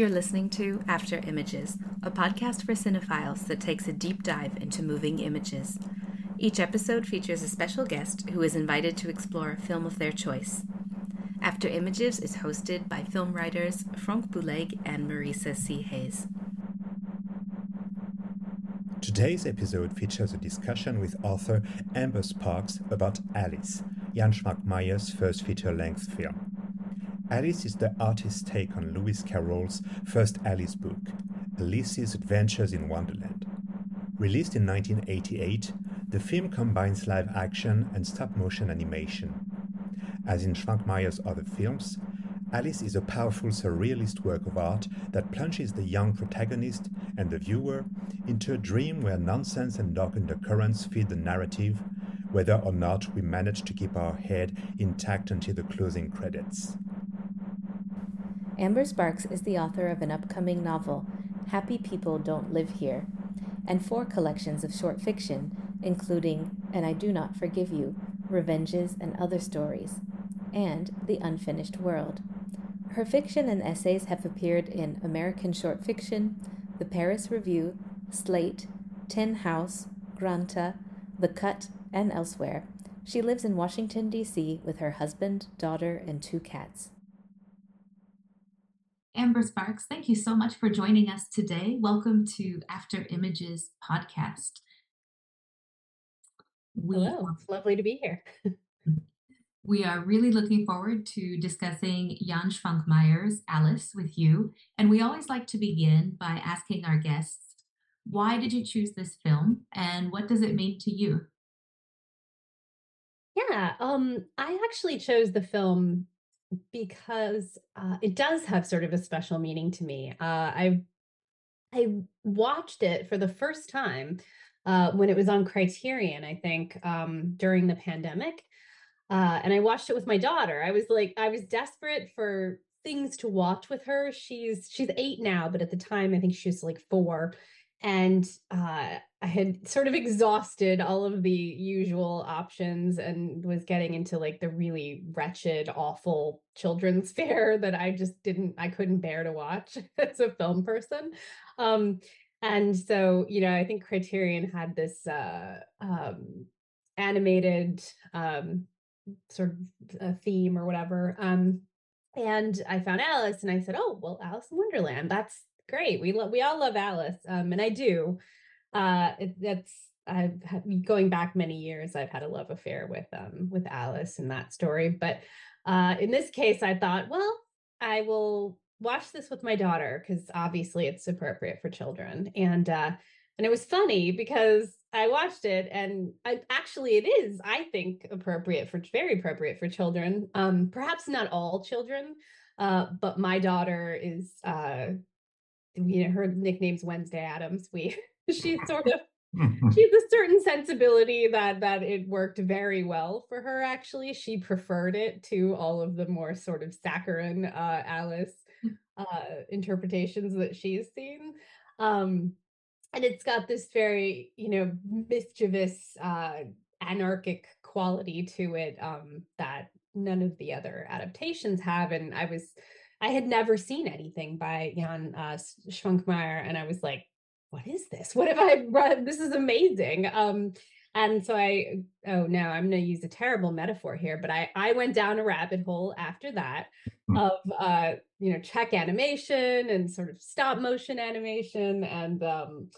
You're listening to After Images, a podcast for cinephiles that takes a deep dive into moving images. Each episode features a special guest who is invited to explore a film of their choice. After Images is hosted by film writers Franck Boulègue and Marisa C. Hayes. Today's episode features a discussion with author Amber Sparks about Alice, Jan Švankmajer's first feature length film. Alice is the artist's take on Lewis Carroll's first Alice book, Alice's Adventures in Wonderland. Released in 1988, the film combines live action and stop motion animation. As in Švankmajer's other films, Alice is a powerful surrealist work of art that plunges the young protagonist and the viewer into a dream where nonsense and dark undercurrents feed the narrative, whether or not we manage to keep our head intact until the closing credits. Amber Sparks is the author of an upcoming novel, Happy People Don't Live Here, and four collections of short fiction, including And I Do Not Forgive You, Revenges and Other Stories, and The Unfinished World. Her fiction and essays have appeared in American Short Fiction, The Paris Review, Slate, Tin House, Granta, The Cut, and elsewhere. She lives in Washington, D.C. with her husband, daughter, and two cats. Amber Sparks, thank you so much for joining us today. Welcome to After Images podcast. We, Hello, it's lovely to be here. we are really looking forward to discussing Jan Švankmajer's Alice with you. And we always like to begin by asking our guests, why did you choose this film and what does it mean to you? Yeah, um, I actually chose the film because uh, it does have sort of a special meaning to me. Uh, I I watched it for the first time uh, when it was on Criterion, I think, um, during the pandemic, uh, and I watched it with my daughter. I was like, I was desperate for things to watch with her. She's she's eight now, but at the time, I think she was like four, and uh, I had sort of exhausted all of the usual options and was getting into like the really wretched, awful children's fare that I just didn't, I couldn't bear to watch as a film person. Um, and so, you know, I think Criterion had this uh, um, animated um, sort of theme or whatever. Um, and I found Alice and I said, oh, well, Alice in Wonderland, that's great. We love, we all love Alice. Um, and I do uh it, that's I've going back many years. I've had a love affair with um with Alice and that story, but uh, in this case, I thought, well, I will watch this with my daughter because obviously it's appropriate for children. And uh, and it was funny because I watched it and I, actually it is, I think, appropriate for very appropriate for children. Um, perhaps not all children, uh, but my daughter is uh, you know her nickname's Wednesday Addams. We she's sort of she has a certain sensibility that that it worked very well for her actually. She preferred it to all of the more sort of saccharine uh alice uh interpretations that she's seen. Um and it's got this very you know mischievous uh anarchic quality to it um that none of the other adaptations have. And i was i had never seen anything by jan uh, Švankmajer and i was like what is this? What have I read? This is amazing. Um, and so I, oh no, I'm going to use a terrible metaphor here, but I, I went down a rabbit hole after that hmm. of, uh, you know, Czech animation and sort of stop motion animation and, um,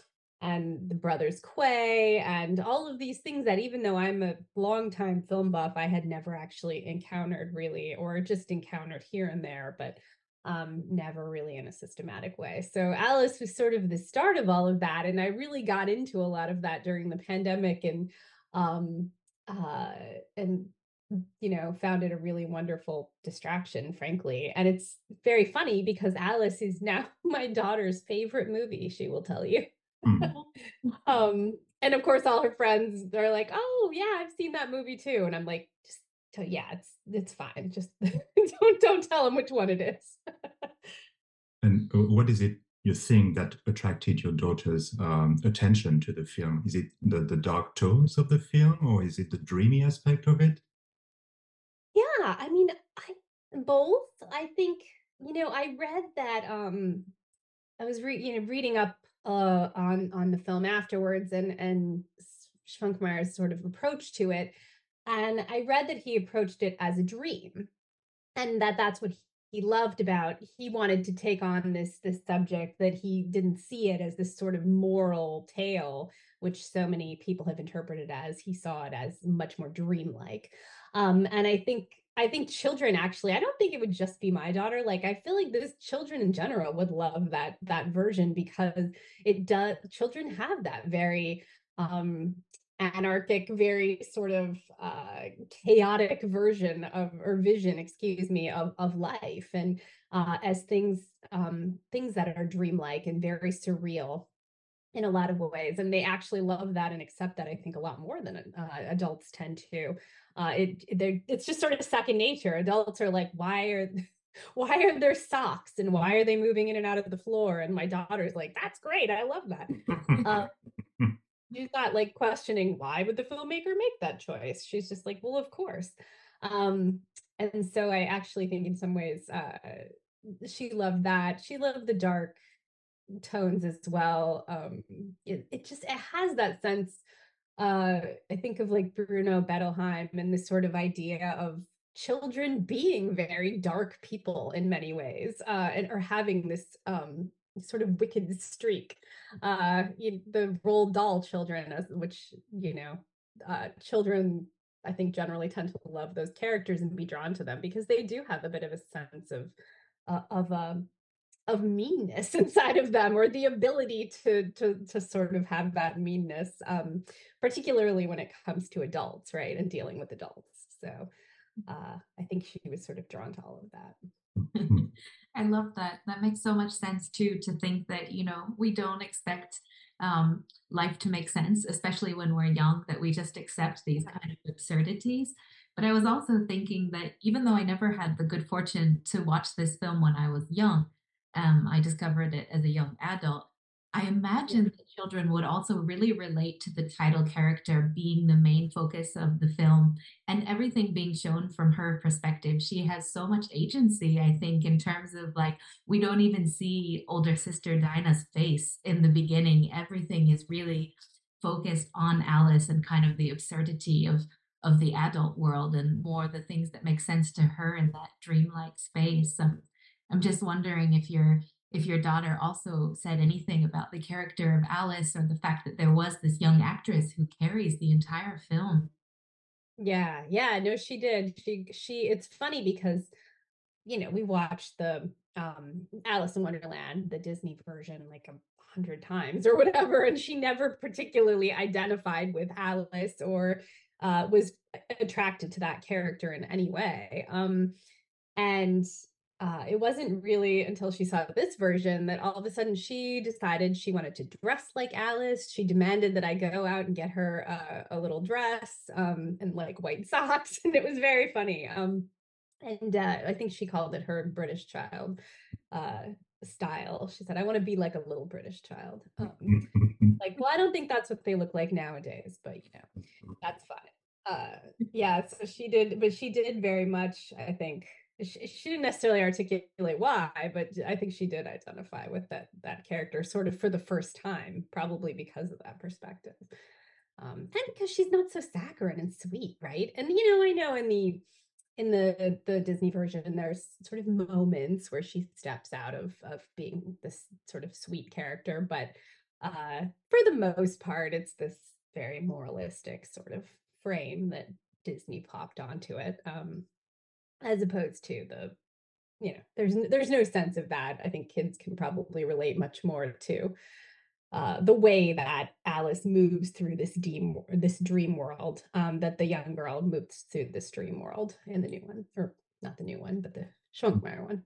and the brothers Quay and all of these things that even though I'm a longtime film buff, I had never actually encountered really, or just encountered here and there, but um, never really in a systematic way. So Alice was sort of the start of all of that. And I really got into a lot of that during the pandemic and um, uh, and you know found it a really wonderful distraction frankly and it's very funny because alice is now my daughter's favorite movie she will tell you mm. um and of course all her friends they're like oh yeah i've seen that movie too and i'm like just yeah, it's it's fine. Just don't don't tell them which one it is. and what is it you think that attracted your daughter's um, attention to the film? Is it the, the dark tones of the film, or is it the dreamy aspect of it? Yeah, I mean, I both. I think You know, I read that um I was re- you know reading up uh on on the film afterwards and and Švankmajer's sort of approach to it and I read that he approached it as a dream and that that's what he loved about he wanted to take on this this subject that he didn't see it as this sort of moral tale which so many people have interpreted as he saw it as much more dreamlike. Um and i think i think children actually i don't think it would just be my daughter like i feel like this children in general would love that that version because it does children have that very um anarchic, very sort of uh, chaotic version of or vision, excuse me, of of life, and uh, as things um, things that are dreamlike and very surreal in a lot of ways, and they actually love that and accept that. I think a lot more than uh, adults tend to. Uh, it it's just sort of second nature. Adults are like, why are why are there socks and why are they moving in and out of the floor? And my daughter's like, that's great. I love that. Uh, she's not like questioning why would the filmmaker make that choice she's just like well of course um and so i actually think in some ways uh she loved that she loved the dark tones as well um it, it just it has that sense uh i think of like bruno bettelheim and this sort of idea of children being very dark people in many ways uh and are having this um sort of wicked streak. Uh, you, the Roald Dahl children, as which you know, uh, children I think generally tend to love those characters and be drawn to them because they do have a bit of a sense of uh, of um, of meanness inside of them or the ability to to to sort of have that meanness um particularly when it comes to adults right and dealing with adults so uh i think she was sort of drawn to all of that I love that. That makes so much sense too, to think that, you know, we don't expect um, life to make sense, especially when we're young, that we just accept these kind of absurdities. But I was also thinking that even though I never had the good fortune to watch this film when I was young, um, I discovered it as a young adult. I imagine that children would also really relate to the title character being the main focus of the film and everything being shown from her perspective. She has so much agency, I think, in terms of like, we don't even see older sister Dinah's face in the beginning. Everything is really focused on Alice and kind of the absurdity of of the adult world and more the things that make sense to her in that dreamlike space. Um, I'm just wondering if you're if your daughter also said anything about the character of Alice or the fact that there was this young actress who carries the entire film. Yeah, yeah, no, she did. She she it's funny because you know, we watched the um Alice in Wonderland, the Disney version, like a hundred times or whatever, and she never particularly identified with Alice or uh was attracted to that character in any way. Um and uh, it wasn't really until she saw this version that all of a sudden she decided she wanted to dress like Alice. She demanded that I go out and get her uh, a little dress um, and like white socks, and it was very funny. Um, and uh, I think she called it her British child uh, style. She said, "I want to be like a little British child." Um, like, well, I don't think that's what they look like nowadays, but you know, that's fine. Uh, yeah, so she did, but she did very much, I think, she, she didn't necessarily articulate why, but I think she did identify with that that character sort of for the first time, probably because of that perspective. Um, and because she's not so saccharine and sweet, right? And you know, I know in the in the the Disney version, there's sort of moments where she steps out of of being this sort of sweet character, but uh, for the most part, it's this very moralistic sort of frame that Disney popped onto it. Um, as opposed to the you know there's there's no sense of that i think kids can probably relate much more to uh, the way that alice moves through this dream this dream world um, that the young girl moves through this dream world in the new one or not the new one but the Švankmajer one.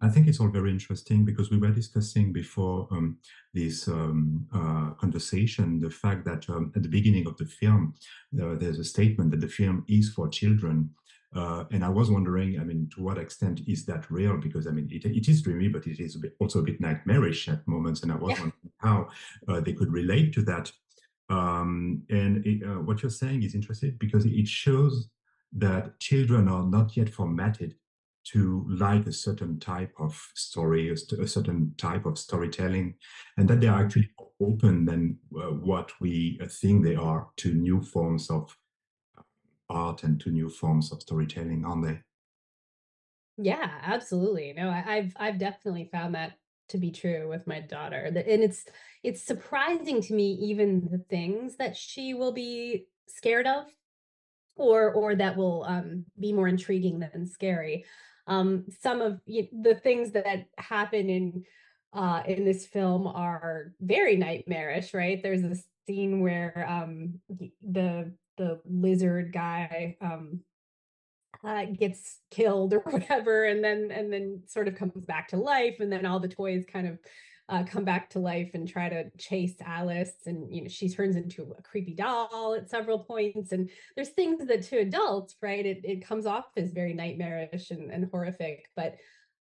I think it's all very interesting because we were discussing before um, this um, uh, conversation the fact that um, at the beginning of the film, uh, there's a statement that the film is for children. Uh, and I was wondering, I mean, to what extent is that real? Because I mean, it, it is dreamy, but it is a bit, also a bit nightmarish at moments. And I was yeah. wondering how uh, they could relate to that. Um, and it, uh, what you're saying is interesting because it shows that children are not yet formatted to like a certain type of story, a, certain type of storytelling, and that they are actually open than uh, what we uh, think they are to new forms of art and to new forms of storytelling, aren't they? Yeah, absolutely. No, I, I've I've definitely found that to be true with my daughter. And it's it's surprising to me even the things that she will be scared of or or that will um, be more intriguing than scary. Um, some of the things that happen in uh, in this film are very nightmarish, right? There's a scene where um, the the lizard guy um, uh, gets killed or whatever, and then and then sort of comes back to life, and then all the toys kind of uh, come back to life and try to chase Alice. And, you know, she turns into a creepy doll at several points. And there's things that to adults, right, it, it comes off as very nightmarish and, and horrific. But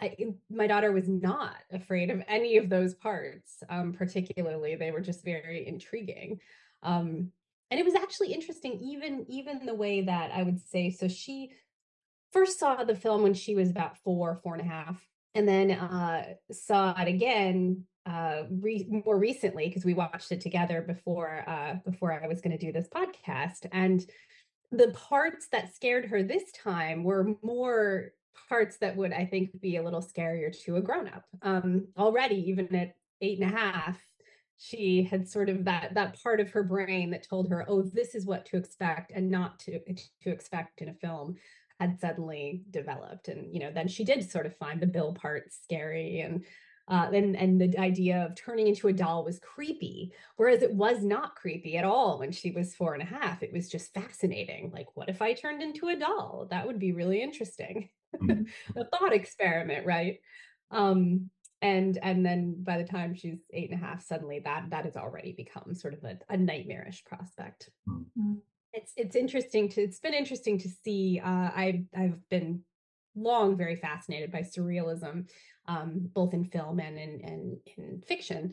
I, my daughter was not afraid of any of those parts, um, particularly. They were just very intriguing. Um, and it was actually interesting, even even the way that I would say. So she first saw the film when she was about four, four and a half, and then uh, saw it again uh, re- more recently because we watched it together before uh, before I was going to do this podcast. And the parts that scared her this time were more parts that would I think be a little scarier to a grown up. Um, already, even at eight and a half, she had sort of that that part of her brain that told her, "Oh, this is what to expect and not to to expect in a film." had suddenly developed. And you know then she did sort of find the bill part scary and uh, and and the idea of turning into a doll was creepy whereas it was not creepy at all when she was four and a half. It was just fascinating. Like what if i turned into a doll? That would be really interesting. Mm-hmm. a thought experiment right? Um and and then by the time she's eight and a half suddenly that that has already become sort of a, a nightmarish prospect mm-hmm it's it's interesting to it's been interesting to see. Uh, I I've been long very fascinated by surrealism, um, both in film and in and in fiction.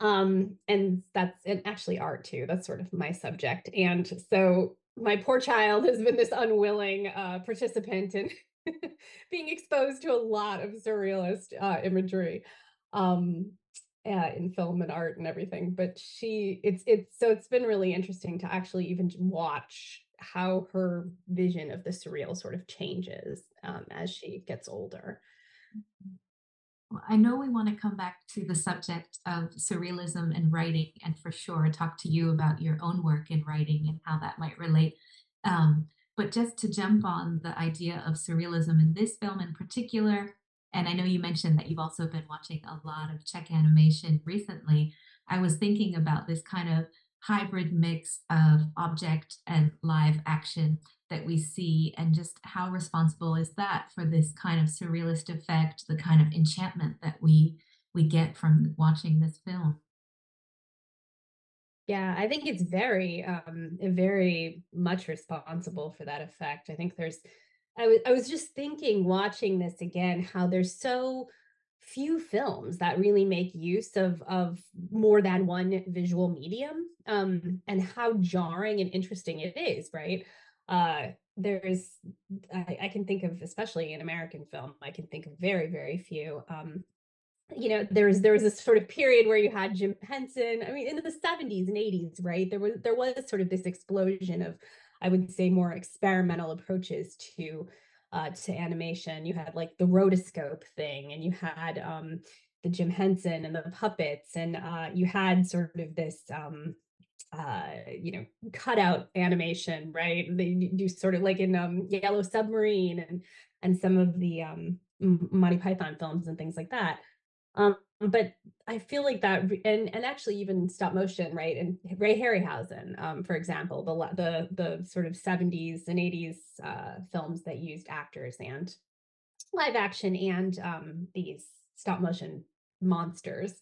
Um, and that's and actually art too. That's sort of my subject. And so my poor child has been this unwilling uh, participant in being exposed to a lot of surrealist uh, imagery. Um, uh, in film and art and everything but she it's it's so it's been really interesting to actually even watch how her vision of the surreal sort of changes um, as she gets older mm-hmm. well, I know we want to come back to the subject of surrealism and writing, and for sure talk to you about your own work in writing and how that might relate. Um, but just to jump on the idea of surrealism in this film in particular, and I know you mentioned that you've also been watching a lot of Czech animation recently. I was thinking about this kind of hybrid mix of object and live action that we see, and just how responsible is that for this kind of surrealist effect, the kind of enchantment that we we get from watching this film. Yeah, I think it's very, um, very much responsible for that effect. I think there's I was I was just thinking watching this again how there's so few films that really make use of of more than one visual medium um and how jarring and interesting it is right uh there's I, I can think of especially in american film i can think of very very few um you know there was there was this sort of period where you had jim henson i mean in the 70s and 80s right there was there was sort of this explosion of I would say more experimental approaches to uh, to animation. You had like the rotoscope thing, and you had um, the Jim Henson and the puppets, and uh, you had sort of this um, uh, you know cutout animation, right? They do sort of like in um, Yellow Submarine and and some of the um, Monty Python films and things like that. Um, but I feel like that, and and actually even stop motion, right? And Ray Harryhausen, um, for example, the the the sort of seventies and eighties uh, films that used actors and live action and um, these stop motion monsters.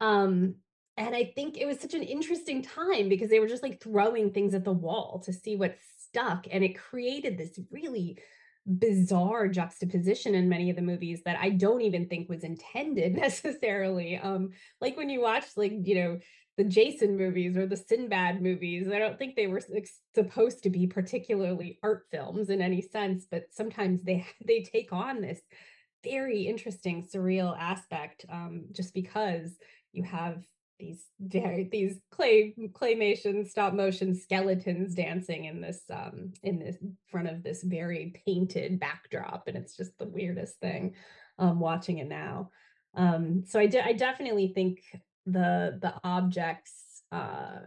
Um, and I think it was such an interesting time because they were just like throwing things at the wall to see what stuck, and it created this really bizarre juxtaposition in many of the movies that I don't even think was intended necessarily. Um, like when you watch like, you know, the Jason movies or the Sinbad movies. I don't think they were supposed to be particularly art films in any sense, but sometimes they they take on this very interesting surreal aspect um, just because you have these these clay claymation stop motion skeletons dancing in this um in this front of this very painted backdrop and it's just the weirdest thing um watching it now. Um so i de- i definitely think the the objects uh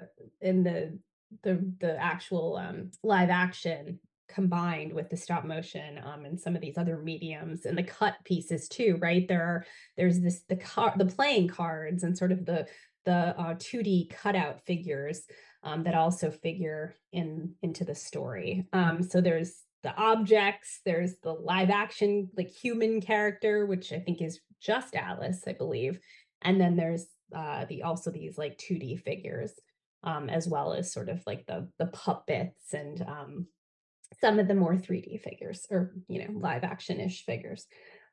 in the the the actual um live action combined with the stop motion um, and some of these other mediums and the cut pieces too right? There are there's this the car the playing cards and sort of the the uh, 2d cutout figures um, that also figure in into the story um, so there's the objects there's the live action like human character which i think is just alice i believe and then there's uh, the also these like 2d figures um, as well as sort of like the the puppets and um, some of the more 3D figures or, you know, live action ish figures.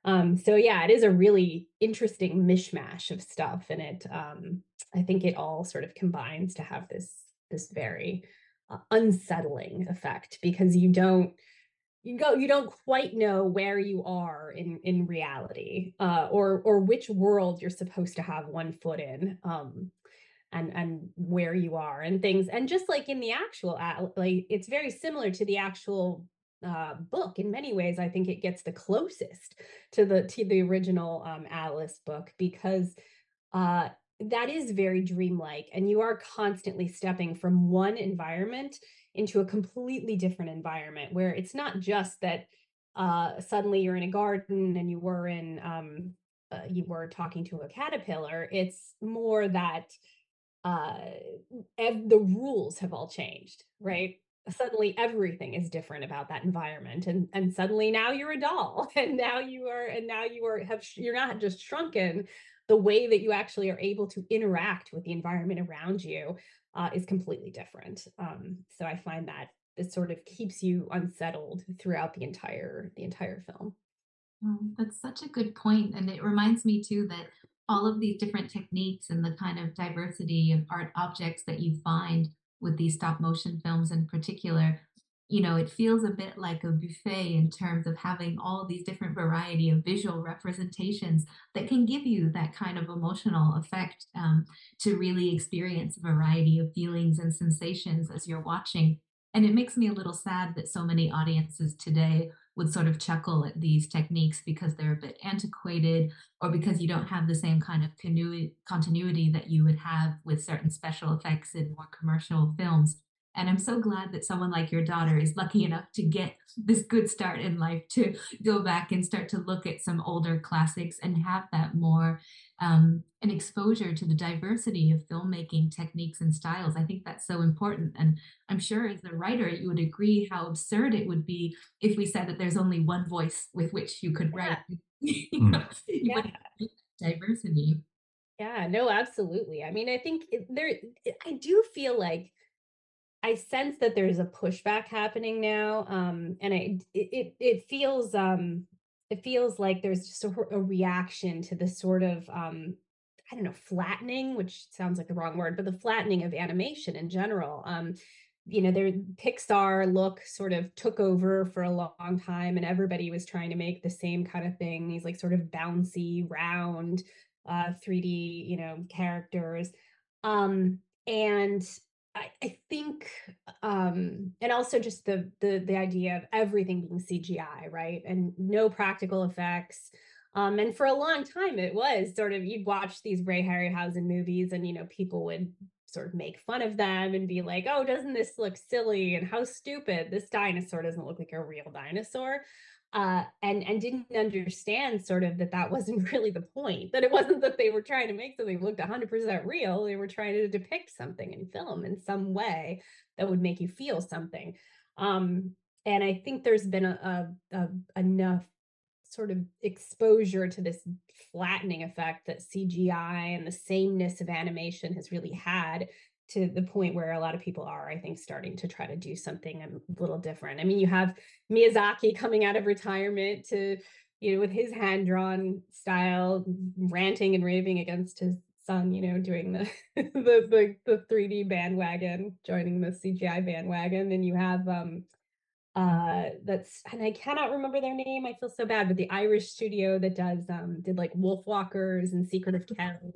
Um, so yeah, it is a really interesting mishmash of stuff. And it, um, I think it all sort of combines to have this, this very uh, unsettling effect because you don't, you go you don't quite know where you are in in reality uh, or or which world you're supposed to have one foot in um, and and where you are and things and just like in the actual like it's very similar to the actual uh, book in many ways i think it gets the closest to the to the original um, alice book because uh, that is very dreamlike and you are constantly stepping from one environment into a completely different environment where it's not just that uh, suddenly you're in a garden and you were in um, uh, you were talking to a caterpillar it's more that uh, ev- the rules have all changed, right? Suddenly everything is different about that environment, and and suddenly now you're a doll, and now you are, and now you are have you're not just shrunken. The way that you actually are able to interact with the environment around you uh, is completely different. Um, so I find that it sort of keeps you unsettled throughout the entire the entire film. Oh, that's such a good point, and it reminds me too that all of these different techniques and the kind of diversity of art objects that you find with these stop motion films in particular you know it feels a bit like a buffet in terms of having all these different variety of visual representations that can give you that kind of emotional effect um, to really experience a variety of feelings and sensations as you're watching. And it makes me a little sad that so many audiences today would sort of chuckle at these techniques because they're a bit antiquated or because you don't have the same kind of continuity that you would have with certain special effects in more commercial films. And I'm so glad that someone like your daughter is lucky enough to get this good start in life to go back and start to look at some older classics and have that more um, an exposure to the diversity of filmmaking techniques and styles. I think that's so important. And I'm sure as a writer, you would agree how absurd it would be if we said that there's only one voice with which you could write. you hmm. yeah. diversity. Yeah, no, absolutely. I mean, I think there, I do feel like I sense that there's a pushback happening now, um, and I it it feels um, it feels like there's just a, a reaction to the sort of um, I don't know flattening, which sounds like the wrong word, but the flattening of animation in general. Um, you know, their Pixar look sort of took over for a long time, and everybody was trying to make the same kind of thing. These like sort of bouncy, round, uh, 3D, you know, characters. Um, and I, I think um and also just the the the idea of everything being CGI, right? And no practical effects. Um, and for a long time it was sort of you'd watch these Ray Harryhausen movies and you know people would sort of make fun of them and be like, oh, doesn't this look silly and how stupid? This dinosaur doesn't look like a real dinosaur uh, and and didn't understand sort of that that wasn't really the point that it wasn't that they were trying to make something look 100% real they were trying to depict something in film in some way that would make you feel something. Um, and i think there's been a, a, a enough sort of exposure to this flattening effect that cgi and the sameness of animation has really had to the point where a lot of people are, I think, starting to try to do something a little different. I mean, you have Miyazaki coming out of retirement to, you know, with his hand drawn style, ranting and raving against his son, you know, doing the the the, the 3D bandwagon, joining the CGI bandwagon, and you have um uh that's and I cannot remember their name. I feel so bad, but the Irish studio that does um did like Wolfwalkers and Secret of Kells.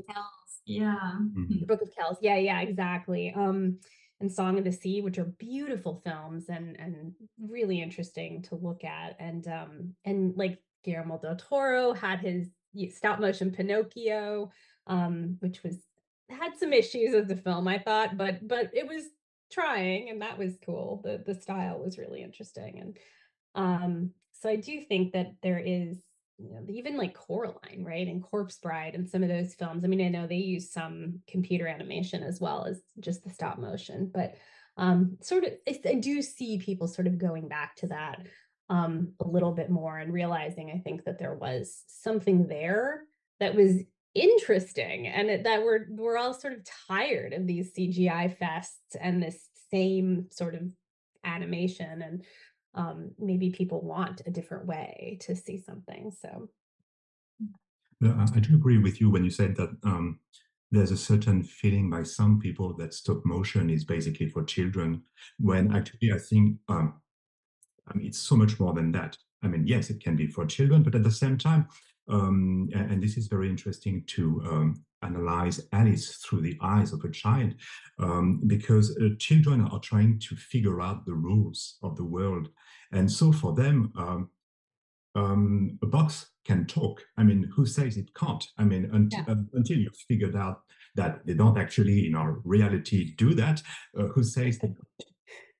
Yeah. Mm-hmm. Book of Kells. Yeah, yeah, exactly. Um and Song of the Sea, which are beautiful films and and really interesting to look at. And um and like Guillermo del Toro had his stop motion Pinocchio, um, which was had some issues as a film, I thought, but but it was trying and that was cool. The the style was really interesting. And um so I do think that there is you know, even like Coraline, right? And Corpse Bride and some of those films. I mean, I know they use some computer animation as well as just the stop motion, but um, sort of, I do see people sort of going back to that um, a little bit more and realizing, I think that there was something there that was interesting and that we're we're all sort of tired of these CGI fests and this same sort of animation and um, maybe people want a different way to see something. So, yeah, I do agree with you when you said that um, there's a certain feeling by some people that stop motion is basically for children, when mm-hmm. actually I think um, I mean, it's so much more than that. I mean, yes, it can be for children, but at the same time, um, and, and, this is very interesting to um, analyze Alice through the eyes of a child, um, because uh, children are trying to figure out the rules of the world. And so for them, um, um, a box can talk. I mean, who says it can't? I mean, until, yeah. uh, until you've figured out that they don't actually, in our reality, do that, uh, who says that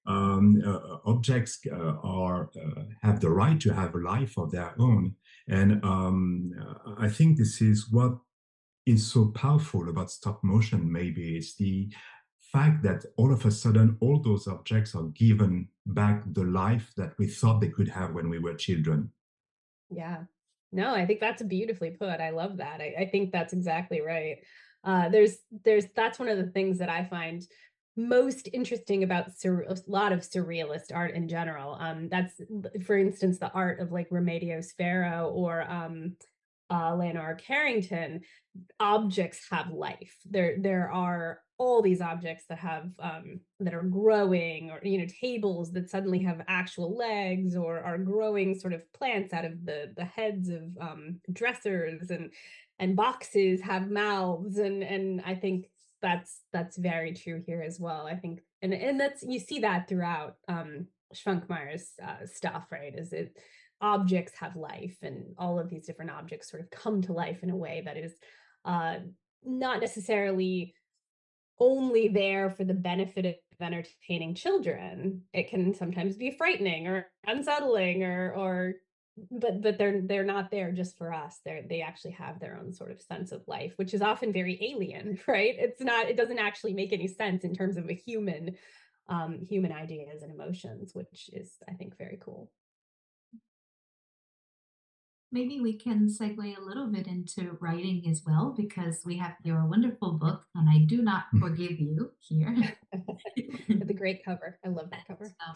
um, uh, objects uh, are uh, have the right to have a life of their own? And um, I think this is what is so powerful about stop motion maybe it's the fact that all of a sudden all those objects are given back the life that we thought they could have when we were children. Yeah. No i think that's beautifully put i love that i, I think that's exactly right. Uh, there's there's that's one of the things that i find most interesting about sur- a lot of surrealist art in general um that's for instance the art of like remedios Varo or um uh, Leonora Carrington, objects have life. There, there are all these objects that have um, that are growing, or you know, tables that suddenly have actual legs, or are growing sort of plants out of the the heads of um, dressers, and and boxes have mouths, and and I think that's that's very true here as well. I think, and and that's you see that throughout um, Švankmajer's uh, stuff, right? Is it objects have life and all of these different objects sort of come to life in a way that is uh, not necessarily only there for the benefit of entertaining children it can sometimes be frightening or unsettling or or but but they're they're not there just for us they're they actually have their own sort of sense of life which is often very alien right it's not it doesn't actually make any sense in terms of a human um human ideas and emotions which is i think very cool maybe we can segue a little bit into writing as well, because we have your wonderful book, and I do not forgive you here. the great cover. I love that cover. So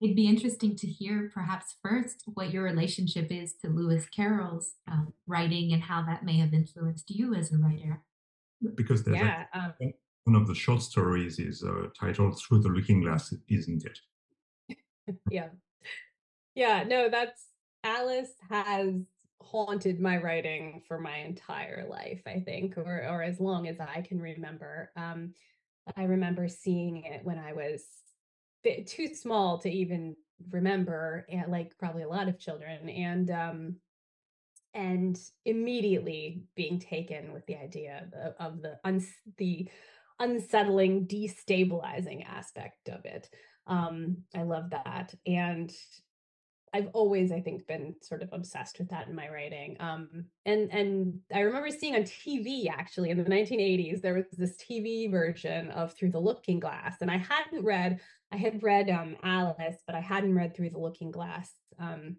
it'd be interesting to hear, perhaps first, what your relationship is to Lewis Carroll's um, writing and how that may have influenced you as a writer. Because there's yeah, a, um, one of the short stories is uh, titled "Through the Looking Glass," isn't it? yeah, yeah. No, that's Alice has haunted my writing for my entire life, I think, or or as long as I can remember. Um, I remember seeing it when I was bit too small to even remember, and like probably a lot of children, and um, and immediately being taken with the idea of, of the uns- the unsettling, destabilizing aspect of it. Um, I love that, and I've always, I think, been sort of obsessed with that in my writing. Um, and and I remember seeing on TV actually in the 1980s there was this TV version of Through the Looking Glass, and I hadn't read. I had read um, Alice, but I hadn't read Through the Looking Glass. Um,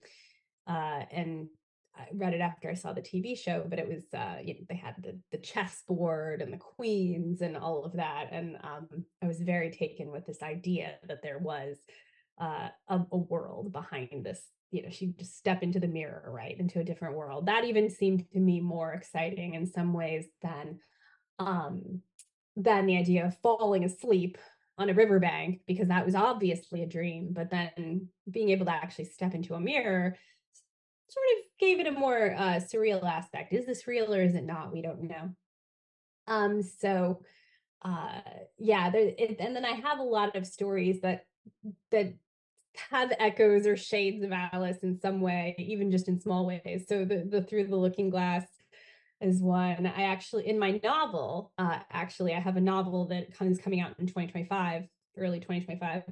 uh, and I read it after I saw the TV show, but it was uh, you know, they had the the chessboard and the queens and all of that, and um, I was very taken with this idea that there was uh, a, a world behind this you know she just step into the mirror right into a different world that even seemed to me more exciting in some ways than um, than the idea of falling asleep on a riverbank because that was obviously a dream, but then being able to actually step into a mirror sort of gave it a more uh, surreal aspect. Is this real or is it not? We don't know. Um, so uh, yeah, there, it, and then I have a lot of stories that that have echoes or shades of Alice in some way, even just in small ways. So the the Through the Looking Glass is one. I actually in my novel, uh, actually, I have a novel that comes coming out in 2025, early 2025.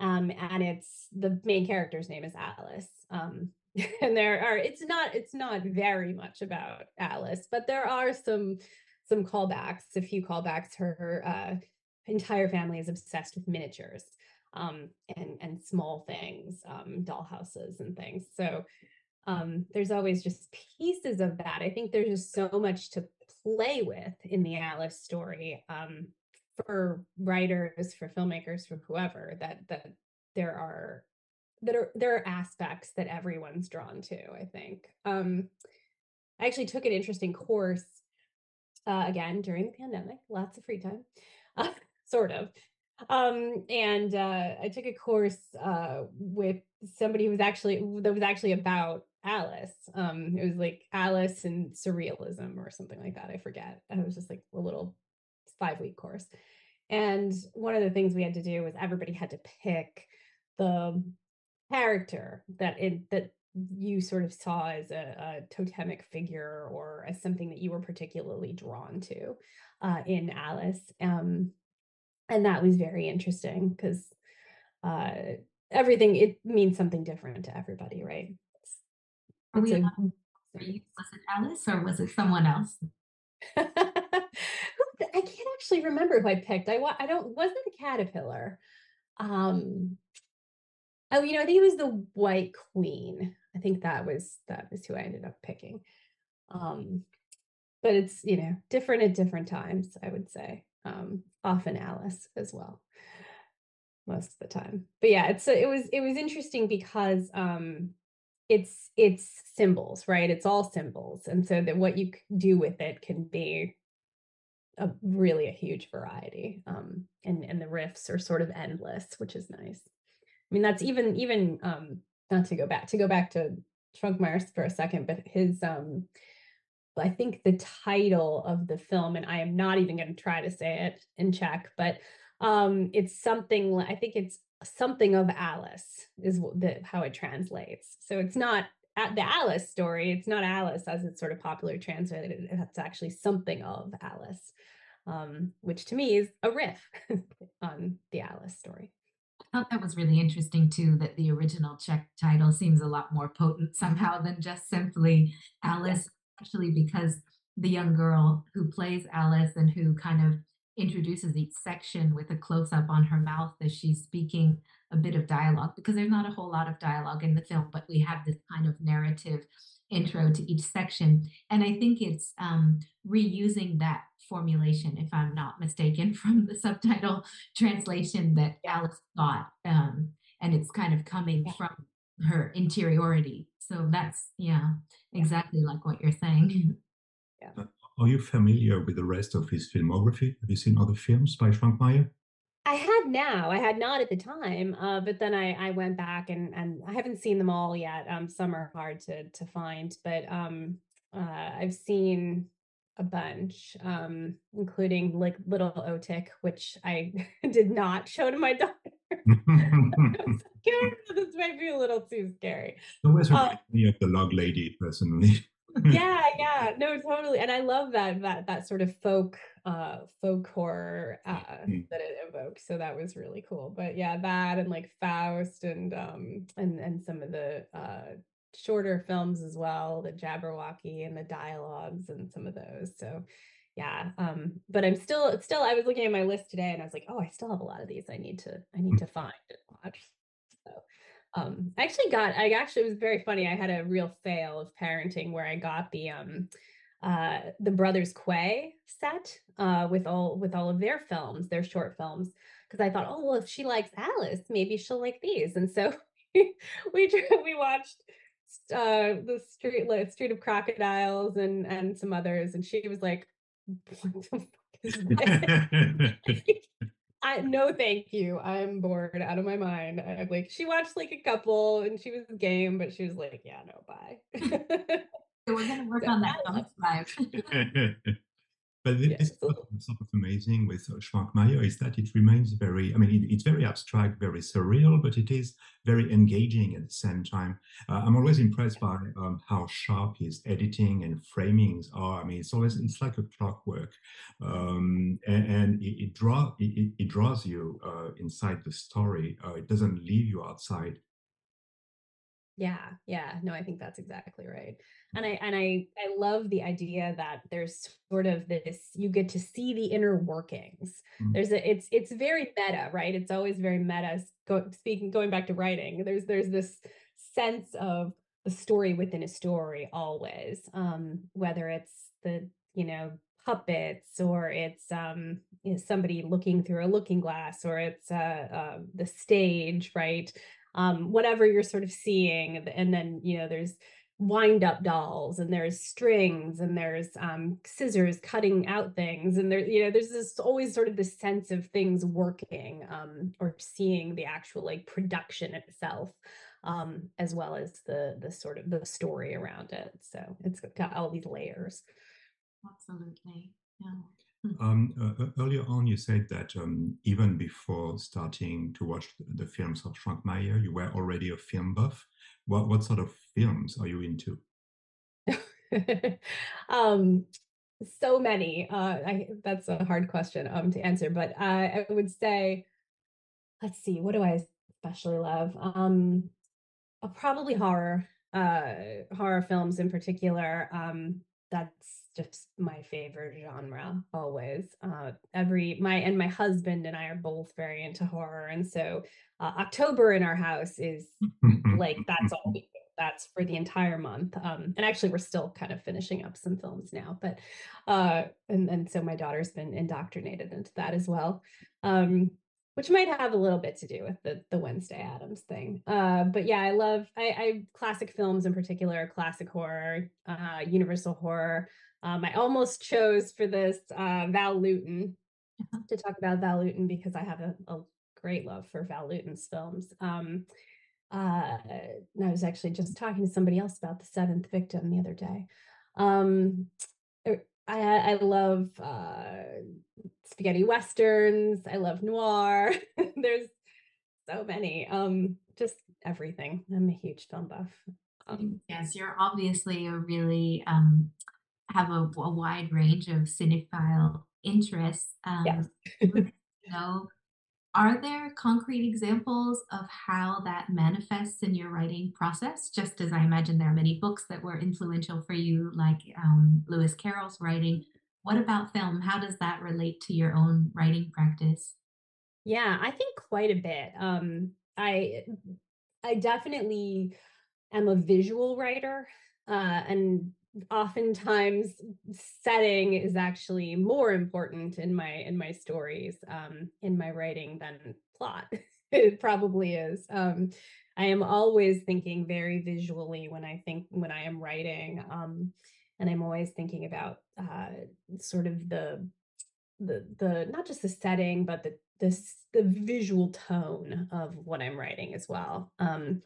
Um, and it's the main character's name is Alice. Um, and there are it's not it's not very much about Alice, but there are some some callbacks, a few callbacks. Her uh, entire family is obsessed with miniatures um, and and small things, um, doll houses and things. So um, there's always just pieces of that. I think there's just so much to play with in the Alice story um, for writers, for filmmakers, for whoever that that there are that are there are aspects that everyone's drawn to. I think. Um, I actually took an interesting course uh, again during the pandemic, lots of free time, uh, sort of. Um, and uh, I took a course uh, with somebody who was actually that was actually about Alice. Um, it was like Alice and surrealism or something like that. I forget. And it was just like a little five week course. And one of the things we had to do was everybody had to pick the character that it that you sort of saw as a, a totemic figure or as something that you were particularly drawn to uh, in Alice. Um, and that was very interesting because uh, everything it means something different to everybody, right? It's, it's a, was it Alice or was it someone else? I can't actually remember who I picked. I I don't wasn't a caterpillar. Um, oh, you know, I think it was the White Queen. I think that was that was who I ended up picking. Um, but it's you know different at different times. I would say um, often Alice as well, most of the time. But yeah, it's it was it was interesting because um, it's it's symbols, right? It's all symbols, and so that what you do with it can be a really a huge variety. Um, and and the riffs are sort of endless, which is nice. I mean, that's even even um, not to go back to go back to Švankmajer for a second, but his um I think the title of the film, and I am not even going to try to say it in Czech, but um, it's something. I think it's something of Alice is the, how it translates. So it's not the Alice story. It's not Alice as it's sort of popular translated. It's actually something of Alice, um, which to me is a riff on the Alice story. I thought that was really interesting too, that the original Czech title seems a lot more potent somehow than just simply Alice especially because the young girl who plays Alice and who kind of introduces each section with a close up on her mouth as she's speaking a bit of dialogue because there's not a whole lot of dialogue in the film, but we have this kind of narrative intro to each section. And I think it's um, reusing that formulation, if I'm not mistaken, from the subtitle translation that Alice got. Um, and it's kind of coming yeah. from her interiority so that's, yeah, exactly like what you're saying. Yeah. Uh, are you familiar with the rest of his filmography? Have you seen other films by Švankmajer? I have now. I had not at the time, uh, but then I, I went back and and I haven't seen them all yet. Um, some are hard to to find, but um, uh, I've seen a bunch, um, including like Little Otik, which I did not show to my daughter. this might be a little too scary. Always reminds me of the log lady, personally. yeah, yeah, no, totally. And I love that that that sort of folk uh folk horror uh mm. that it evokes. So that was really cool. But yeah, that and like Faust and um and and some of the uh shorter films as well, the Jabberwocky and the dialogues and some of those. So yeah um but i'm still still i was looking at my list today and i was like oh i still have a lot of these i need to i need to find and watch. So um i actually got i actually it was very funny i had a real fail of parenting where i got the um uh the brothers quay set uh with all with all of their films their short films because i thought oh well if she likes alice maybe she'll like these. And so we we watched uh the street like street of crocodiles and and some others and she was like what the fuck I no thank you. I'm bored out of my mind. I like she watched like a couple and she was game, but she was like, yeah, no, bye. so we're gonna work so on that But this is sort of amazing with uh, Švankmajer is that it remains very, I mean, it, it's very abstract, very surreal, but it is very engaging at the same time. Uh, I'm always impressed by um, how sharp his editing and framings are. I mean, it's always, it's like a clockwork. Um, and, and it, it, draw, it, it draws you uh, inside the story. Uh, it doesn't leave you outside. Yeah, yeah. No, I think that's exactly right. And I and I I love the idea that there's sort of this you get to see the inner workings. Mm-hmm. There's a it's it's very meta, right? It's always very meta go, speaking going back to writing. There's there's this sense of a story within a story always. Um whether it's the, you know, puppets or it's um you know, somebody looking through a looking glass or it's uh, uh the stage, right? Um, whatever you're sort of seeing. And then, you know, there's wind up dolls and there's strings and there's um, scissors cutting out things. And there, you know, there's this always sort of this sense of things working um, or seeing the actual like production itself. Um, as well as the the sort of the story around it. So it's got all these layers. Absolutely. Yeah. Um, uh, earlier on, you said that um, even before starting to watch the, films of Švankmajer, you were already a film buff. What what sort of films are you into? um, so many. Uh, I, that's a hard question um, to answer, but uh, I would say, let's see, what do I especially love? Um, uh, probably horror, uh, horror films in particular. Um, that's just my favorite genre always uh every my and my husband and i are both very into horror and so uh, october in our house is like that's all we do that's for the entire month um and actually we're still kind of finishing up some films now but uh and and so my daughter's been indoctrinated into that as well um which might have a little bit to do with the the Wednesday Addams thing. Uh, but yeah, I love I, I classic films in particular, classic horror, uh, universal horror. Um, I almost chose for this uh, Val Lewton uh-huh. to talk about Val Lewton because I have a, a great love for Val Lewton's films. Um, uh, I was actually just talking to somebody else about the seventh victim the other day. Um, er, I, I love uh, spaghetti westerns. I love noir. There's so many. Um, just everything. I'm a huge film buff. Um, yes, you're obviously a really um, have a, a wide range of cinephile interests. Um, yes. you know, are there concrete examples of how that manifests in your writing process? Just as I imagine there are many books that were influential for you, like um, Lewis Carroll's writing. What about film? How does that relate to your own writing practice? Yeah, I think quite a bit. Um, I I definitely am a visual writer, uh, and oftentimes setting is actually more important in my in my stories um in my writing than plot. It probably is. Um i am always thinking very visually when i think when i am writing um and i'm always thinking about uh sort of the the the not just the setting but the this the visual tone of what i'm writing as well. Um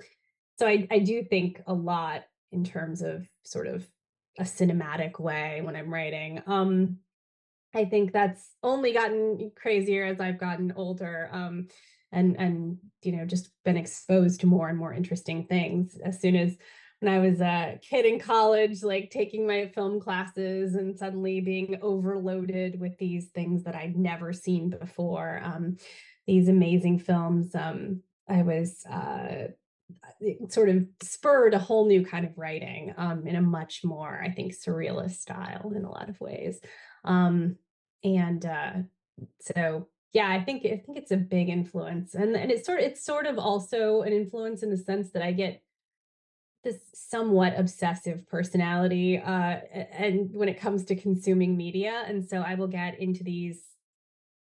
so i i do think a lot in terms of sort of a cinematic way when I'm writing. Um, I think that's only gotten crazier as I've gotten older. Um, and and you know just been exposed to more and more interesting things as soon as when I was a kid in college, like taking my film classes and suddenly being overloaded with these things that I'd never seen before. Um, these amazing films. Um, I was uh, it sort of spurred a whole new kind of writing um, in a much more, I think, surrealist style in a lot of ways. Um, and uh, so, yeah, I think I think it's a big influence, and and it's sort of it's sort of also an influence in the sense that I get this somewhat obsessive personality, uh, and when it comes to consuming media, and so I will get into these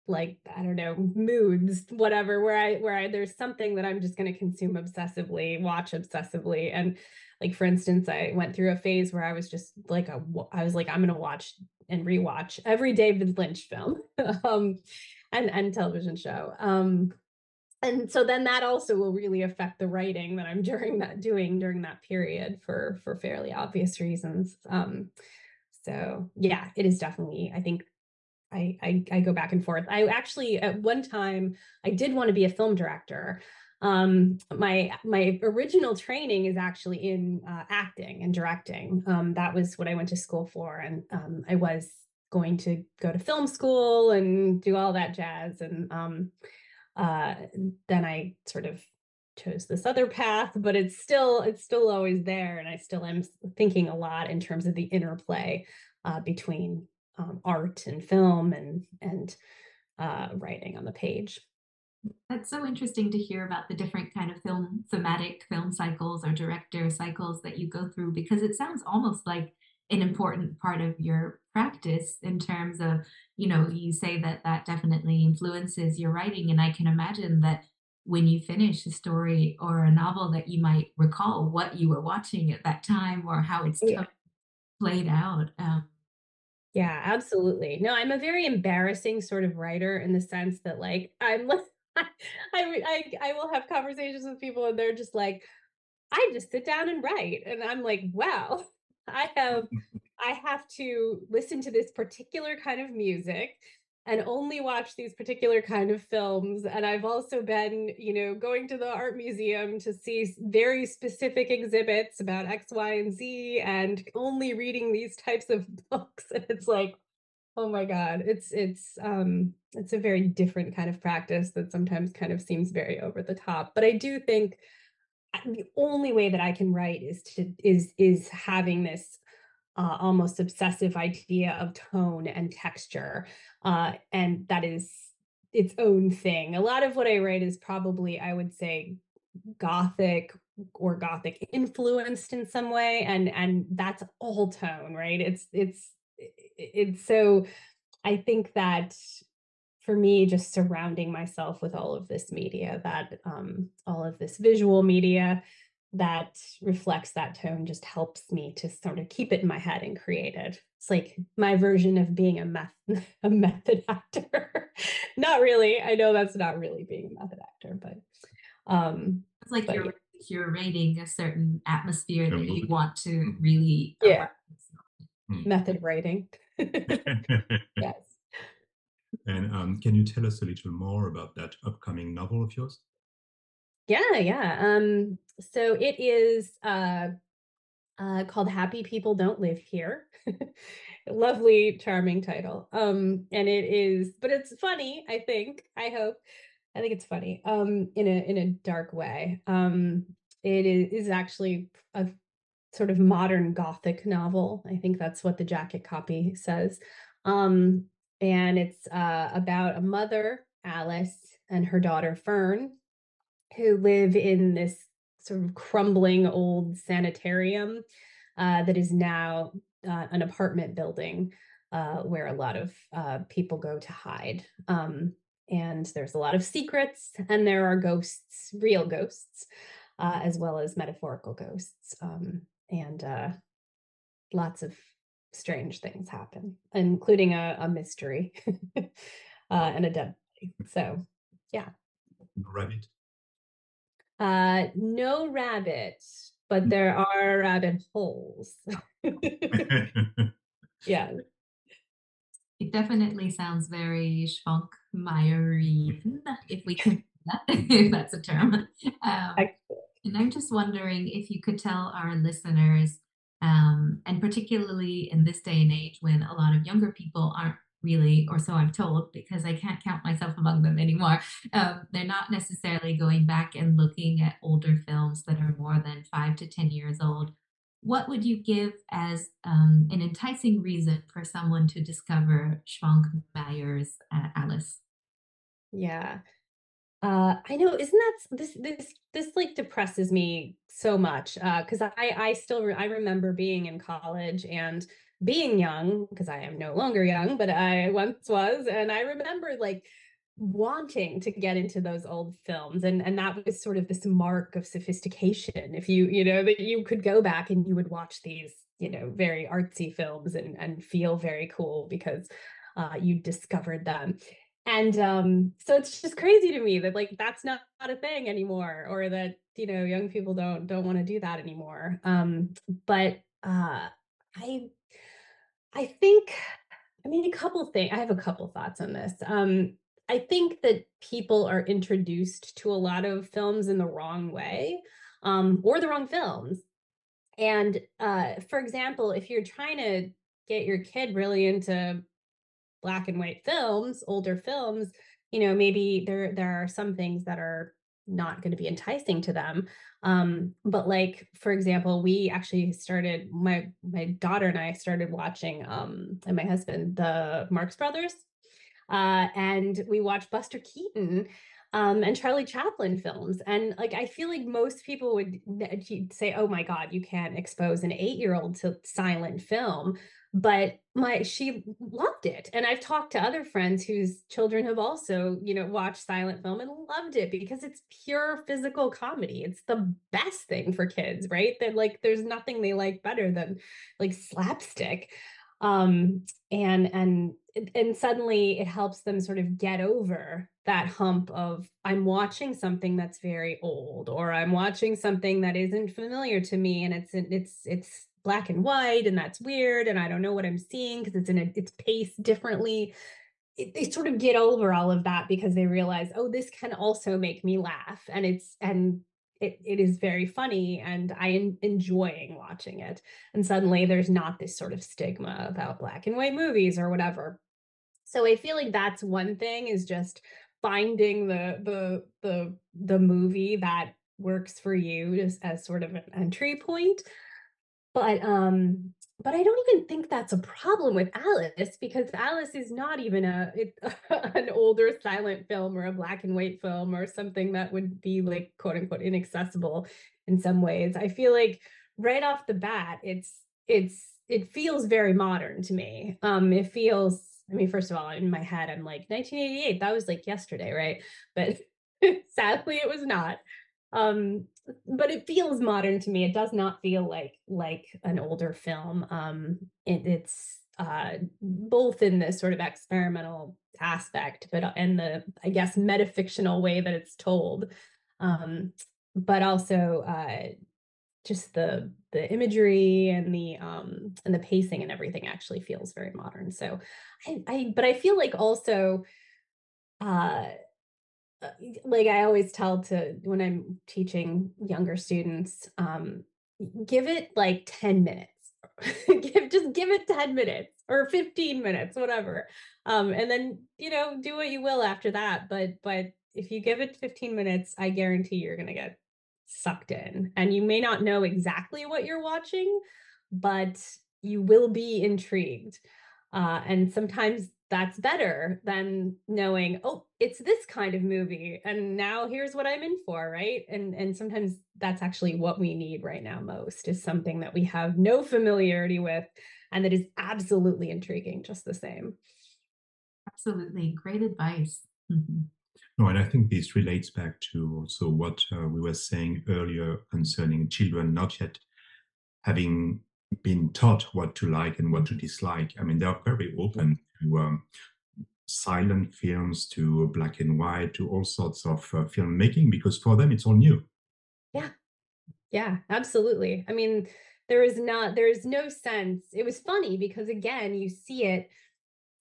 like i don't know moods whatever where i where i there's something that i'm just going to consume obsessively watch obsessively and like for instance i went through a phase where i was just like a, i was like i'm going to watch and rewatch every David Lynch film um, and and television show. Um, and so then that also will really affect the writing that I'm during that doing during that period for for fairly obvious reasons. Um, so yeah, it is definitely I think I, I, I go back and forth. I actually at one time I did want to be a film director. Um, my my original training is actually in uh, acting and directing. Um, that was what I went to school for, and um, I was going to go to film school and do all that jazz. And um, uh, then I sort of chose this other path, but it's still it's still always there, and I still am thinking a lot in terms of the interplay uh, between um, art and film and and uh, writing on the page. That's so interesting to hear about the different kind of film thematic film cycles or director cycles that you go through because it sounds almost like an important part of your practice in terms of you know you say that that definitely influences your writing and i can imagine that when you finish a story or a novel that you might recall what you were watching at that time or how it's yeah. played out um, yeah, absolutely. No, I'm a very embarrassing sort of writer in the sense that like I'm like I, I I will have conversations with people and they're just like, I just sit down and write. And I'm like, wow, I have I have to listen to this particular kind of music and only watch these particular kind of films. And i've also been you know going to the art museum to see very specific exhibits about x y and z and only reading these types of books. And it's like oh my god it's it's um it's a very different kind of practice that sometimes kind of seems very over the top. But i do think uh, the only way that i can write is to is is having this uh, almost obsessive idea of tone and texture. Uh, and that is its own thing. A lot of what I write is probably, I would say, gothic or gothic influenced in some way and and that's all tone right it's it's it's so i think that for me just surrounding myself with all of this media that um all of this visual media that reflects that tone just helps me to sort of keep it in my head and create it. It's like my version of being a meth a method actor. not really. I know that's not really being a method actor, but um it's like but you're you're rating a certain atmosphere that you want to really yeah method writing. yes. And um, can you tell us a little more about that upcoming novel of yours? Yeah, yeah. Um, so it is uh, uh, called Happy People Don't Live Here. Lovely, charming title. Um, and it is, but it's funny, I think. I hope. I think it's funny. Um, in a in a dark way. Um, it is, actually a sort of modern gothic novel. I think that's what the jacket copy says. Um, and it's uh, about a mother, Alice, and her daughter Fern, who live in this sort of crumbling old sanitarium uh, that is now uh, an apartment building uh, where a lot of uh, people go to hide. Um, and there's a lot of secrets, and there are ghosts, real ghosts, uh, as well as metaphorical ghosts. Um, and uh, lots of strange things happen, including a, a mystery and a dead body. So, yeah. Rabbit. Uh, no rabbits, but mm. there are rabbit holes. yeah. It definitely sounds very Švankmajerian, if we can, if that's a term. Um, and I'm just wondering if you could tell our listeners, um, and particularly in this day and age when a lot of younger people aren't really, or so I'm told, because I can't count myself among them anymore. Um, they're not necessarily going back and looking at older films that are more than five to 10 years old. What would you give as um, an enticing reason for someone to discover Švankmajer's uh, Alice? Yeah. Uh, I know, isn't that this this this like depresses me so much uh, because I I still re- I remember being in college and being young, because I am no longer young, but I once was. And I remember like wanting to get into those old films and and that was sort of this mark of sophistication if you you know that you could go back and you would watch these you know very artsy films and and feel very cool because uh, you discovered them and um so it's just crazy to me that like that's not, not a thing anymore or that you know young people don't don't want to do that anymore um but uh i i think i mean a couple things i have a couple thoughts on this um I think that people are introduced to a lot of films in the wrong way um, or the wrong films. And uh, for example, if you're trying to get your kid really into black and white films, older films, you know, maybe there there are some things that are not going to be enticing to them. Um, but like for example, we actually started my my daughter and I started watching um and my husband the Marx Brothers uh, and we watched Buster Keaton um, and Charlie Chaplin films. And like, I feel like most people would say, oh my God, you can't expose an eight year old to silent film. But my she loved it. And I've talked to other friends whose children have also, you know, watched silent film and loved it because it's pure physical comedy. It's the best thing for kids, right? That like there's nothing they like better than like slapstick um and and and suddenly it helps them sort of get over that hump of i'm watching something that's very old or i'm watching something that isn't familiar to me and it's it's it's black and white and that's weird and i don't know what i'm seeing because it's in a it's paced differently it, they sort of get over all of that because they realize oh this can also make me laugh and it's and it, it is very funny and I am enjoying watching it. And suddenly there's not this sort of stigma about black and white movies or whatever. So I feel like that's one thing is just finding the the the the movie that works for you as, as sort of an entry point. But um but I don't even think that's a problem with Alice because Alice is not even a it, an older silent film or a black and white film or something that would be like quote unquote inaccessible in some ways. I feel like right off the bat, it's it's it feels very modern to me. Um, it feels. I mean, first of all, in my head, I'm like 1988. That was like yesterday, right? But sadly, it was not um but it feels modern to me. It does not feel like like an older film. Um it, it's uh both in this sort of experimental aspect but in the i guess metafictional way that it's told. Um but also uh just the the imagery and the um and the pacing and everything actually feels very modern. So i i but i feel like also uh uh, like I always tell to when I'm teaching younger students, um, give it like 10 minutes. give just give it 10 minutes or 15 minutes, whatever. Um, and then you know, do what you will after that. But but if you give it 15 minutes, I guarantee you're gonna get sucked in. And you may not know exactly what you're watching, but you will be intrigued. Uh, and sometimes that's better than knowing oh it's this kind of movie and now here's what i'm in for right and and sometimes that's actually what we need right now most is something that we have no familiarity with and that is absolutely intriguing just the same absolutely great advice mm-hmm. No, and I think this relates back to also what uh, we were saying earlier concerning children not yet having been taught what to like and what to dislike. I mean, they are very open to um, silent films, to black and white, to all sorts of uh, filmmaking because for them it's all new. Yeah, yeah, absolutely. I mean, there is not, there is no sense. It was funny because again, you see it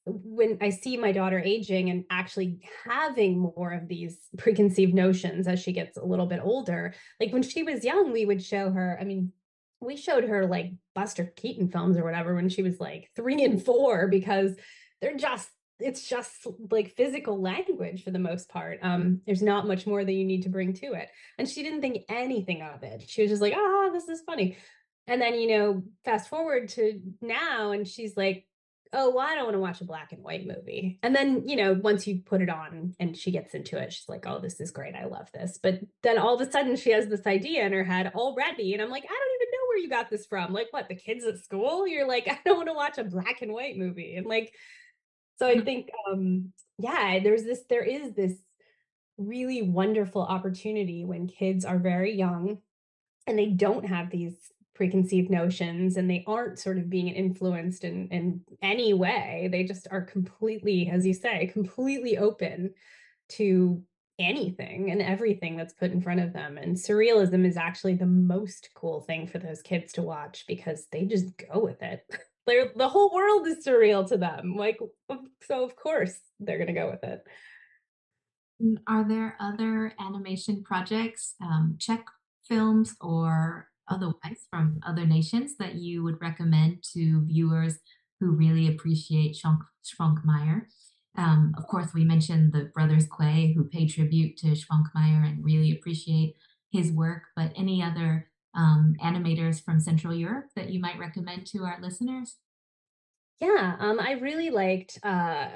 when I see my daughter aging and actually having more of these preconceived notions as she gets a little bit older. Like when she was young, we would show her, I mean, we showed her like Buster Keaton films or whatever when she was like three and four because they're just it's just like physical language for the most part. Um, there's not much more that you need to bring to it. And she didn't think anything of it. She was just like, ah, this is funny. And then, you know, fast forward to now, and she's like, oh, well, I don't want to watch a black and white movie. And then, you know, once you put it on and she gets into it, she's like, oh, this is great. I love this. But then all of a sudden she has this idea in her head already. And I'm like, I don't even know where you got this from. Like, what, the kids at school? You're like, I don't want to watch a black and white movie. And like, so I think um yeah, there's this there is this really wonderful opportunity when kids are very young and they don't have these preconceived notions and they aren't sort of being influenced in in any way. They just are completely as you say completely open to anything and everything that's put in front of them. And surrealism is actually the most cool thing for those kids to watch because they just go with it they're the whole world is surreal to them like so of course they're going to go with it Mm, Are there other animation projects, um, Czech films or otherwise from other nations that you would recommend to viewers who really appreciate Švankmajer? Um, of course, we mentioned the brothers Quay who pay tribute to Švankmajer and really appreciate his work, but any other um, animators from Central Europe that you might recommend to our listeners? Yeah, um, I really liked uh,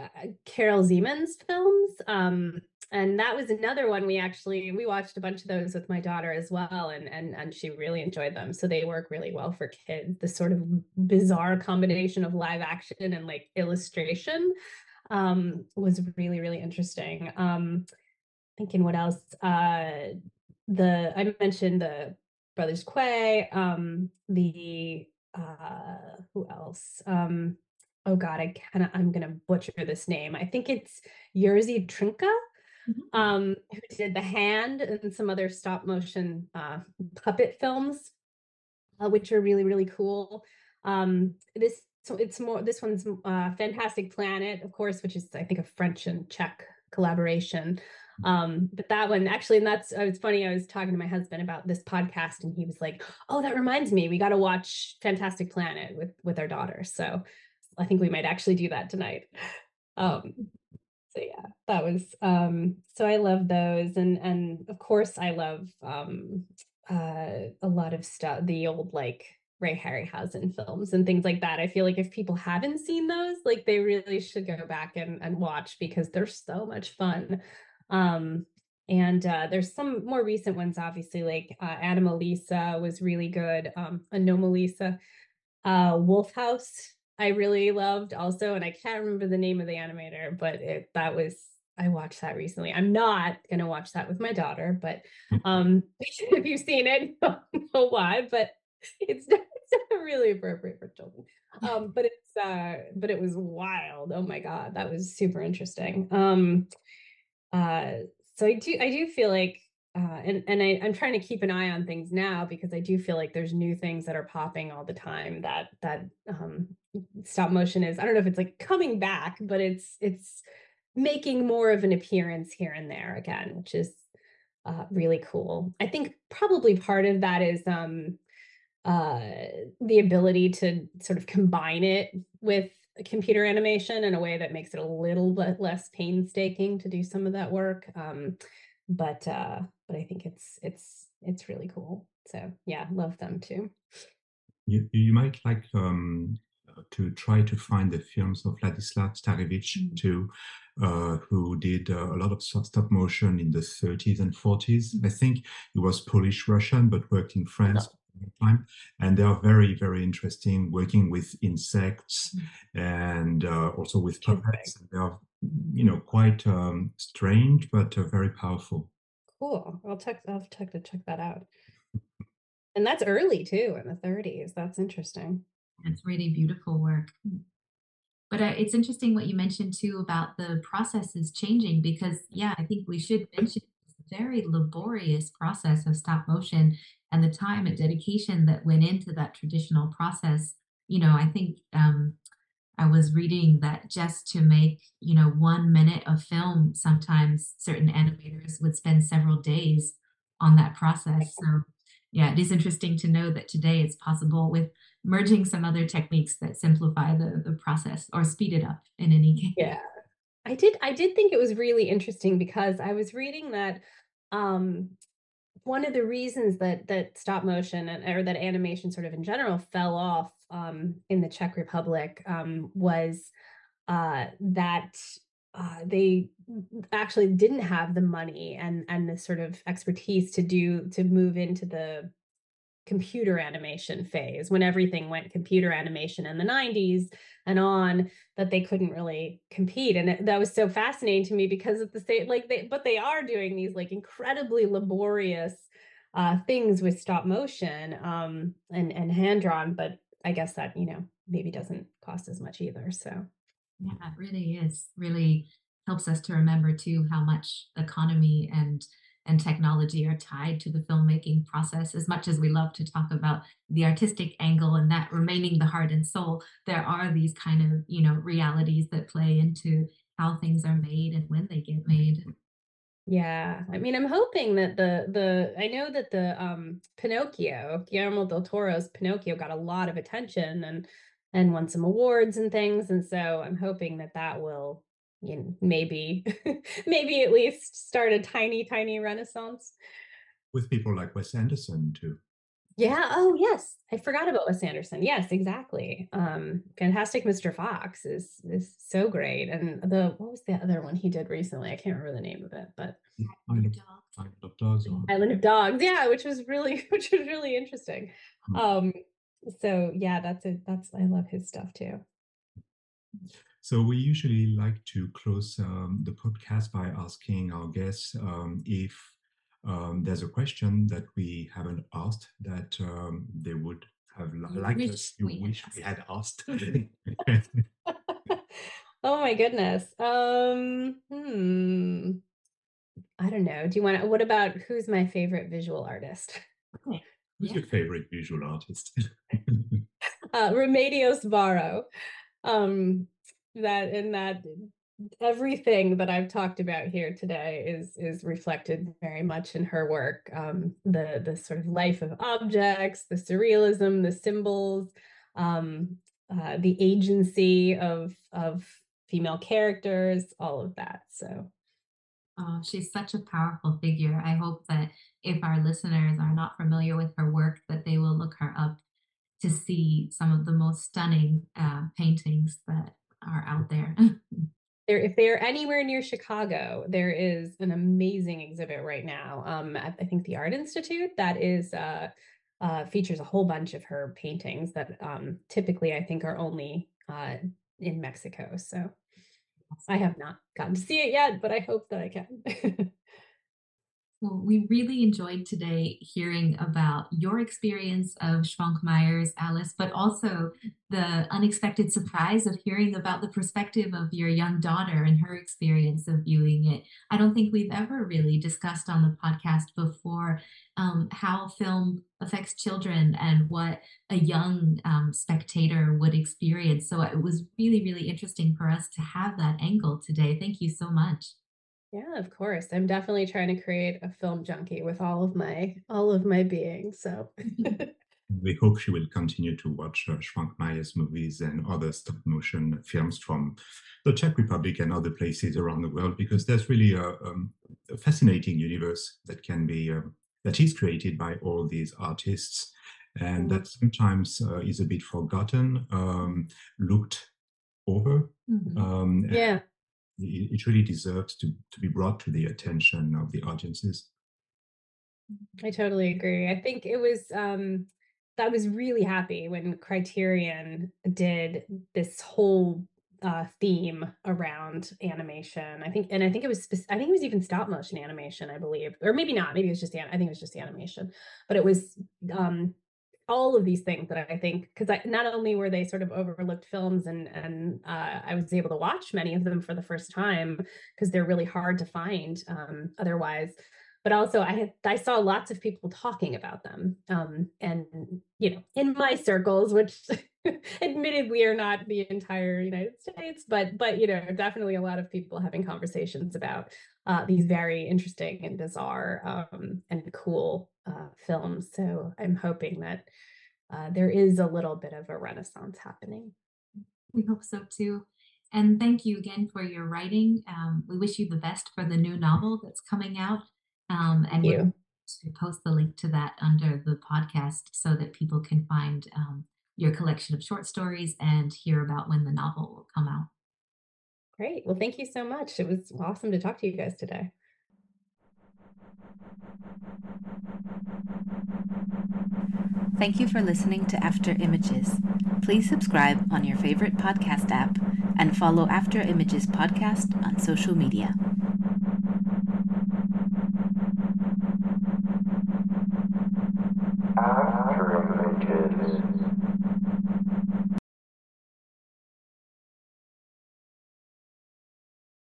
Karel Zeman's films, um, and that was another one we actually we watched a bunch of those with my daughter as well, and and and she really enjoyed them. So they work really well for kids. The sort of bizarre combination of live action and like illustration um, was really really interesting. Um, thinking what else? Uh, the I mentioned the Brothers Quay, um, the uh, who else? Um, oh God, I kind of I'm gonna butcher this name. I think it's Jerzy Trnka, Mhm. um, who did The Hand and some other stop motion uh, puppet films, uh, which are really really cool. Um, this so it's more this one's uh, Fantastic Planet, of course, which is I think a French and Czech collaboration. Um, but that one actually, and that's it's funny. I was talking to my husband about this podcast, and he was like, "Oh, that reminds me, we got to watch Fantastic Planet with with our daughter." So I think we might actually do that tonight. Um, so yeah, that was um so I love those and and of course I love um uh a lot of stuff the old like Ray Harryhausen films and things like that. I feel like if people haven't seen those, like they really should go back and, and watch because they're so much fun. Um and uh, there's some more recent ones, obviously, like uh, Anomalisa was really good. Um, Anomalisa, uh, Wolf House, I really loved also, and I can't remember the name of the animator, but it that was I watched that recently. I'm not gonna watch that with my daughter, but um if you've seen it, you know why, but it's not, it's not really appropriate for children. Um, but it's uh but it was wild. Oh my god, that was super interesting. Um uh, so I do I do feel like uh, and and I, I'm trying to keep an eye on things now because I do feel like there's new things that are popping all the time that that um, stop motion is. I don't know if it's like coming back, but it's it's making more of an appearance here and there again, which is uh, really cool. I think probably part of that is um, uh, the ability to sort of combine it with computer animation in a way that makes it a little bit less painstaking to do some of that work. Um, but uh, but I think it's it's it's really cool. So yeah, love them too. You, you might like um, to try to find the films of Ladislav Starevich Mm. too, uh, who did uh, a lot of stop motion in the 30s and 40s. I think he was Polish Russian, but worked in France for a long time. And they are very, very interesting, working with insects and uh, also with puppets. They are, you know, quite um, strange, but uh, very powerful. Cool. I'll check. I'll check to check that out. And that's early too, in the 30s. That's interesting. It's really beautiful work. But uh, it's interesting what you mentioned too about the processes changing because, yeah, I think we should mention this very laborious process of stop motion and the time and dedication that went into that traditional process. You know, I think um, I was reading that just to make, you know, one minute of film, sometimes certain animators would spend several days on that process. So, yeah, it is interesting to know that today it's possible with merging some other techniques that simplify the, the process or speed it up in any case. Yeah. I did I did think it was really interesting because I was reading that um one of the reasons that that stop motion and or that animation sort of in general fell off um in the Czech Republic um was uh that uh they actually didn't have the money and and the sort of expertise to do to move into the computer animation phase when everything went computer animation in the 90s and on that they couldn't really compete. And it, that was so fascinating to me because at the same like they but they are doing these like incredibly laborious uh things with stop motion um and and hand drawn but i guess that you know maybe doesn't cost as much either so. Yeah it really is. Really helps us to remember too how much economy and and technology are tied to the filmmaking process. As much as we love to talk about the artistic angle and that remaining the heart and soul, there are these kind of, you know, realities that play into how things are made and when they get made. Yeah, I mean, I'm hoping that the the I know that the um Pinocchio, Guillermo del Toro's Pinocchio got a lot of attention and and won some awards and things, and so I'm hoping that that will you know, maybe maybe at least start a tiny tiny renaissance. With people like wes anderson too. Yeah oh yes. I forgot about wes anderson. Yes exactly. Um fantastic mr fox is is so great. And the what was the other one he did recently? I can't remember the name of it but island of, island of dogs island of dogs yeah which was really which was really interesting. Hmm. um so yeah that's it that's i love his stuff too so we usually like to close um, the podcast by asking our guests um, if um, there's a question that we haven't asked that um, they would have liked us you wish we had asked. oh my goodness. Um, hmm. I don't know. Do you want to? What about who's my favorite visual artist? Who's yeah. your favorite visual artist? uh, Remedios Varo. Um, that in that everything that I've talked about here today is is reflected very much in her work. Um, the the sort of life of objects, the surrealism, the symbols, um, uh, the agency of of female characters, all of that. So, oh, she's such a powerful figure. I hope that if our listeners are not familiar with her work, that they will look her up to see some of the most stunning uh, paintings that are out there. there, if they're anywhere near Chicago, there is an amazing exhibit right now. Um, at, I think the Art Institute that is uh, uh, features a whole bunch of her paintings that um, typically I think are only uh, in Mexico. So I have not gotten to see it yet, but I hope that I can. Well, we really enjoyed today hearing about your experience of Švankmajer's Alice, but also the unexpected surprise of hearing about the perspective of your young daughter and her experience of viewing it. I don't think we've ever really discussed on the podcast before um, how film affects children and what a young um, spectator would experience. So it was really, really interesting for us to have that angle today. Thank you so much. Yeah, of course. I'm definitely trying to create a film junkie with all of my all of my being. So we hope she will continue to watch uh, Švankmajer's movies and other stop motion films from the Czech Republic and other places around the world because there's really a, um, a fascinating universe that can be uh, that is created by all these artists and mm-hmm. that sometimes uh, is a bit forgotten, um, looked over. Mm-hmm. Um, yeah it really deserves to, to be brought to the attention of the audiences. I totally agree. I think it was um I was really happy when Criterion did this whole uh, theme around animation. I think, and I think it was, I think it was even stop motion animation, I believe, or maybe not. Maybe it was just, I think it was just animation, but it was um, all of these things that I think because I not only were they sort of overlooked films and and uh, I was able to watch many of them for the first time because they're really hard to find um, otherwise, but also I had I saw lots of people talking about them um, and you know in my circles, which admittedly are not the entire United States, but but you know definitely a lot of people having conversations about uh, these very interesting and bizarre um, and cool uh, films. So I'm hoping that uh, there is a little bit of a renaissance happening. We hope so too. And thank you again for your writing. Um, we wish you the best for the new novel that's coming out. Um, and you. to post the link to that under the podcast so that people can find um, your collection of short stories and hear about when the novel will come out. Great. Well, thank you so much. It was awesome to talk to you guys today. Thank you for listening to After Images. Please subscribe on your favorite podcast app and follow After Images podcast on social media. After Images.